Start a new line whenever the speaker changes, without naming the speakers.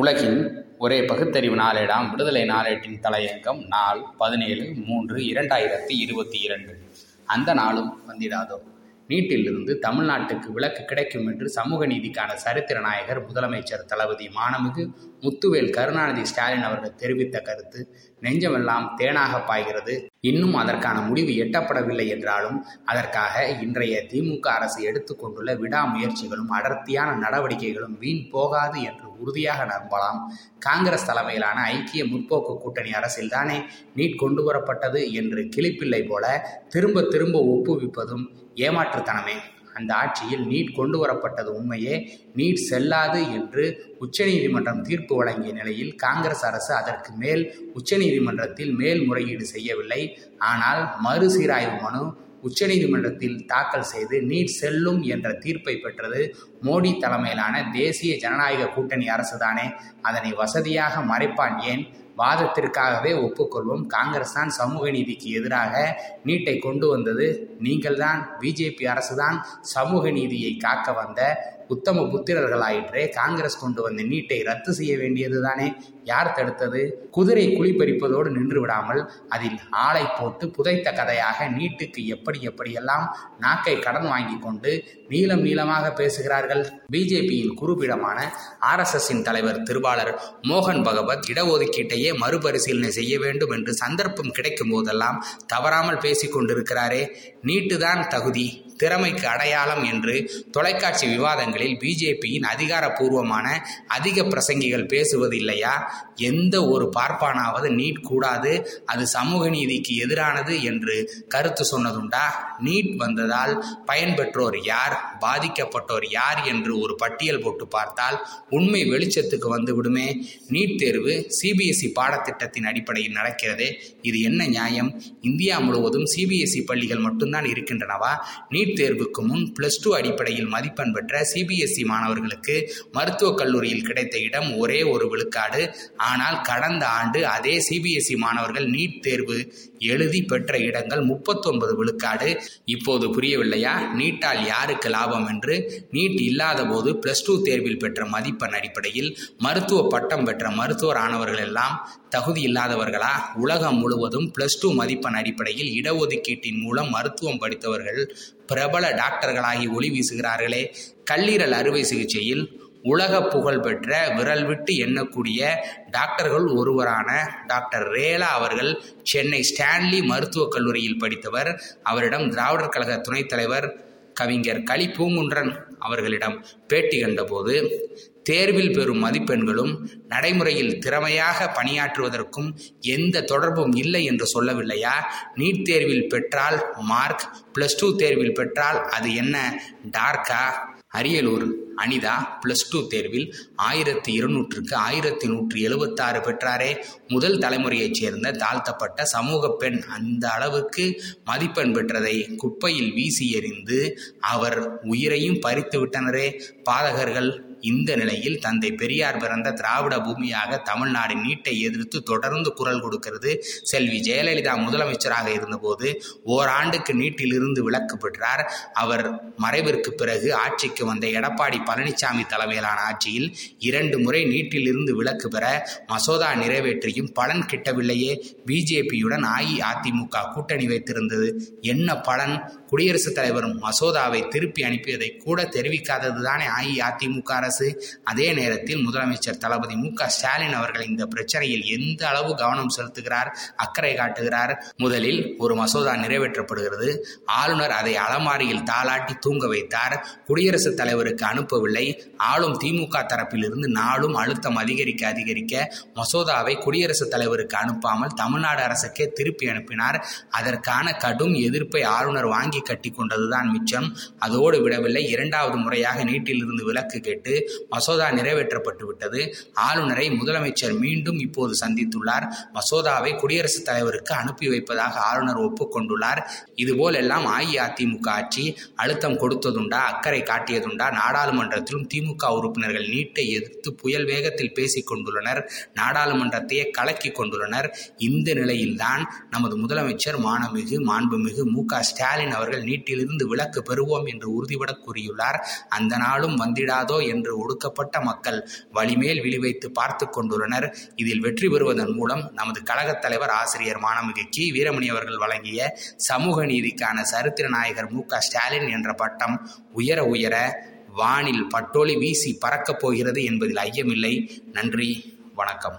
உலகின் ஒரே பகுத்தறிவு நாளேடாம். விடுதலை நாளேட்டின் தலையங்கம் நாள் பதினேழு மூன்று இரண்டாயிரத்தி இருபத்தி இரண்டு. அந்த நாளும் வந்திடாதோ? நீட்டிலிருந்து தமிழ்நாட்டுக்கு விலக்கு கிடைக்கும் என்று சமூக நீதிக்கான சரித்திர நாயகர் முதலமைச்சர் தளபதி மாணமிகு முத்துவேல் கருணாநிதி ஸ்டாலின் அவர்கள் தெரிவித்த கருத்து நெஞ்சமெல்லாம் தேனாக பாய்கிறது. இன்னும் அதற்கான முடிவு எட்டப்படவில்லை என்றாலும் அதற்காக இன்றைய திமுக அரசு எடுத்துக்கொண்டுள்ள விடாமுயற்சிகளும் அடர்த்தியான நடவடிக்கைகளும் வீண் போகாது என்று உறுதியாக நம்பலாம். காங்கிரஸ் தலைமையிலான ஐக்கிய முற்போக்கு கூட்டணி அரசில்தானே நீட் கொண்டு வரப்பட்டது என்று கிளிப்பிள்ளை போல திரும்ப திரும்ப ஒப்புவிப்பதும் ஏமாற்றுத்தனமே. அந்த ஆட்சியில் நீட் கொண்டு வரப்பட்டது உண்மையே. நீட் செல்லாது என்று உச்சநீதிமன்றம் தீர்ப்பு வழங்கிய நிலையில் காங்கிரஸ் அரசு அதற்கு மேல் உச்சநீதிமன்றத்தில் மேல்முறையீடு செய்யவில்லை. ஆனால் மறுசீராய்வு மனு உச்சநீதிமன்றத்தில் தாக்கல் செய்து நீட் செல்லும் என்ற தீர்ப்பை பெற்றது மோடி தலைமையிலான தேசிய ஜனநாயக கூட்டணி அரசுதானே. அதனை வசதியாக மறைப்பான் ஏன்? வாதத்திற்காகவே ஒப்புக்கொள்வோம். காங்கிரஸ் தான் சமூக நீதிக்கு எதிராக நீட்டை கொண்டு வந்தது. நீங்கள் தான் பிஜேபி அரசு தான் சமூக நீதியை காக்க வந்த உத்தம புத்திரர்களாயிற்றே. காங்கிரஸ் கொண்டு வந்த நீட்டை ரத்து செய்ய வேண்டியது தானே? யார் தடுத்தது? குதிரை குளிப்பறிப்பதோடு நின்று விடாமல் அதில் ஆளை போட்டு புதைத்த கதையாக நீட்டுக்கு எப்படி எப்படியெல்லாம் நாக்கை கடன் வாங்கி கொண்டு நீளம் நீளமாக பேசுகிறார்கள்? பிஜேபியின் குறுப்பிடமான ஆர்எஸ்எஸ்ஸின் தலைவர் திருவாளர் மோகன் பகவத் இடஒதுக்கீட்டையே மறுபரிசீலனை செய்ய வேண்டும் என்று சந்தர்ப்பம் கிடைக்கும் போதெல்லாம் தவறாமல் பேசிக்கொண்டிருக்கிறாரே. நீட்டுதான் தகுதி. திறமைக்கு அடையாளம் என்று தொலைக்காட்சி விவாதங்களில் பிஜேபியின் அதிகாரப்பூர்வமான அதிக பிரசங்கிகள் பேசுவது இல்லையா எந்த ஒரு பார்ப்பானாவது நீட் கூடாது அது சமூக நீதிக்கு எதிரானது என்று கருத்து சொன்னதுண்டா? நீட் வந்ததால் பயன்பெற்றோர் யார் பாதிக்கப்பட்டோர் யார் என்று ஒரு பட்டியல் போட்டு பார்த்தால் உண்மை வெளிச்சத்துக்கு வந்து விடுமே நீட் தேர்வு சிபிஎஸ்இ பாடத்திட்டத்தின் அடிப்படையில் நடக்கிறது. இது என்ன நியாயம்? இந்தியா முழுவதும் சிபிஎஸ்இ பள்ளிகள் மட்டும்தான் இருக்கின்றனவா? நீட் நீட் தேர்வுக்கு முன் பிளஸ் டூ அடிப்படையில் மதிப்பெண் பெற்ற சிபிஎஸ்இ மாணவர்களுக்கு மருத்துவக் கல்லூரியில் கிடைத்த இடம் ஒரே ஒரு விழுக்காடு. ஆனால் கடந்த ஆண்டு அதே சிபிஎஸ்இ மாணவர்கள் நீட் தேர்வு எழுதி பெற்ற இடங்கள் முப்பத்தொன்பது விழுக்காடு. இப்போது புரியவில்லையா? நீட்டால் யாருக்கு லாபம் என்று? நீட் இல்லாத போது பிளஸ் டூ தேர்வில் பெற்ற மதிப்பெண் அடிப்படையில் மருத்துவ பட்டம் பெற்ற மருத்துவர் ஆனவர்கள் எல்லாம் தகுதி இல்லாதவர்களா? உலகம் முழுவதும் பிளஸ் டூ மதிப்பெண் அடிப்படையில் இடஒதுக்கீட்டின் மூலம் மருத்துவம் படித்தவர்கள் பிரபல டாக்டர்களாகி ஒளி வீசுகிறார்களே. கல்லீரல் அறுவை சிகிச்சையில் உலக புகழ் பெற்ற விரல் விட்டு எண்ணக்கூடிய டாக்டர்கள் ஒருவரான டாக்டர் ரேலா அவர்கள் சென்னை ஸ்டான்லி மருத்துவக் கல்லூரியில் படித்தவர். அவரிடம் திராவிடர் கழக துணைத் தலைவர் கவிஞர் களி பூங்குன்றன் அவர்களிடம் பேட்டி கண்டபோது தேர்வில் பெறும் மதிப்பெண்களும் நடைமுறையில் திறமையாக பணியாற்றுவதற்கும் எந்த தொடர்பும் இல்லை என்று சொல்லவில்லையா? நீட் தேர்வில் பெற்றால் மார்க் பிளஸ் டூ தேர்வில் பெற்றால் அது என்ன? டார்க்கா? அரியலூர் அனிதா பிளஸ் டூ தேர்வில் ஆயிரத்தி இருநூற்றுக்கு ஆயிரத்தி நூற்றி எழுபத்தாறு பெற்றாரே. முதல் தலைமுறையைச் சேர்ந்த தாழ்த்தப்பட்ட சமூக பெண் அந்த அளவுக்கு மதிப்பெண் பெற்றதை குப்பையில் வீசி எறிந்து அவர் உயிரையும் பறித்து விட்டனரே. பாதகர்கள் இந்த நிலையில் தந்தை பெரியார் பிறந்த திராவிட பூமியாக தமிழ்நாடு நீட்டை எதிர்த்து தொடர்ந்து குரல் கொடுக்கிறது. செல்வி ஜெயலலிதா முதலமைச்சராக இருந்தபோது ஓராண்டுக்கு நீட்டிலிருந்து விலக்கு பெற்றார். அவர் மறைவிற்கு பிறகு ஆட்சிக்கு வந்த எடப்பாடி பழனிசாமி தலைமையிலான ஆட்சியில் இரண்டு முறை நீட்டிலிருந்து விலக்கு பெற மசோதா நிறைவேற்றியும் பலன் கிட்டவில்லையே. பிஜேபியுடன் அஇஅதிமுக கூட்டணி வைத்திருந்தது. என்ன பலன்? குடியரசுத் தலைவர் மசோதாவை திருப்பி அனுப்பியதை கூட தெரிவிக்காதது தானே அஇஅதிமுக அரசு அதே நேரத்தில் முதலமைச்சர் தளபதி மு க ஸ்டாலின் அவர்கள் இந்த பிரச்சனையில் எந்த அளவு கவனம் செலுத்துகிறார் அக்கறை காட்டுகிறார்? முதலில் ஒரு மசோதா நிறைவேற்றப்படுகிறது. ஆளுநர் அதை அலமாரியில் தாளாட்டி தூங்க வைத்தார். குடியரசுத் தலைவருக்கு அனுப்பவில்லை. ஆளும் திமுக தரப்பிலிருந்து நாளும் அழுத்தம் அதிகரிக்க அதிகரிக்க மசோதாவை குடியரசுத் தலைவருக்கு அனுப்பாமல் தமிழ்நாடு அரசுக்கே திருப்பி அனுப்பினார். அதற்கான கடும் எதிர்ப்பை ஆளுநர் வாங்கி கட்டி கொண்டதுதான் மிச்சம். அதோடு விடவில்லை. இரண்டாவது முறையாக நீட்டிலிருந்து விலக்கு கேட்டு மசோதா நிறைவேற்றப்பட்டு விட்டது ஆளுநரை முதலமைச்சர் மீண்டும் இப்போது சந்தித்துள்ளார். மசோதாவை குடியரசுத் தலைவருக்கு அனுப்பி வைப்பதாக ஆளுநர் ஒப்புக்கொண்டுள்ளார். இதுபோலெல்லாம் அஇஅதிமுக ஆட்சி அழுத்தம் கொடுத்ததுண்டா அக்கறை காட்டியதுண்டா? நாடாளுமன்றத்திலும் திமுக உறுப்பினர்கள் நீட்டை எதிர்த்து புயல் வேகத்தில் பேசிக் கொண்டுள்ளனர். நாடாளுமன்றத்தையே கலக்கி கொண்டுள்ளனர். இந்த நிலையில்தான் நமது முதலமைச்சர் மானமிகு மாண்புமிகு மு க. ஸ்டாலின் அவர்கள் நீட்டிலிருந்து விலக்கு பெறுவோம் என்று உறுதிபட கூறியுள்ளார். அந்த நாளும் வந்திடாதோ என்று என்று ஒடுக்கப்பட்ட மக்கள் வழிமேல் விழிவைத்து பார்த்து கொண்டுள்ளனர். இதில் வெற்றி பெறுவதன் மூலம் நமது கழகத் தலைவர் ஆசிரியர் மாணமிகு கி. வீரமணி அவர்கள் வழங்கிய சமூக நீதிக்கான சரித்திர நாயகர் மு. க. ஸ்டாலின் என்ற பட்டம் உயர உயர வானில் பட்டோலி வீசி பறக்கப் போகிறது என்பதில் ஐயமில்லை. நன்றி. வணக்கம்.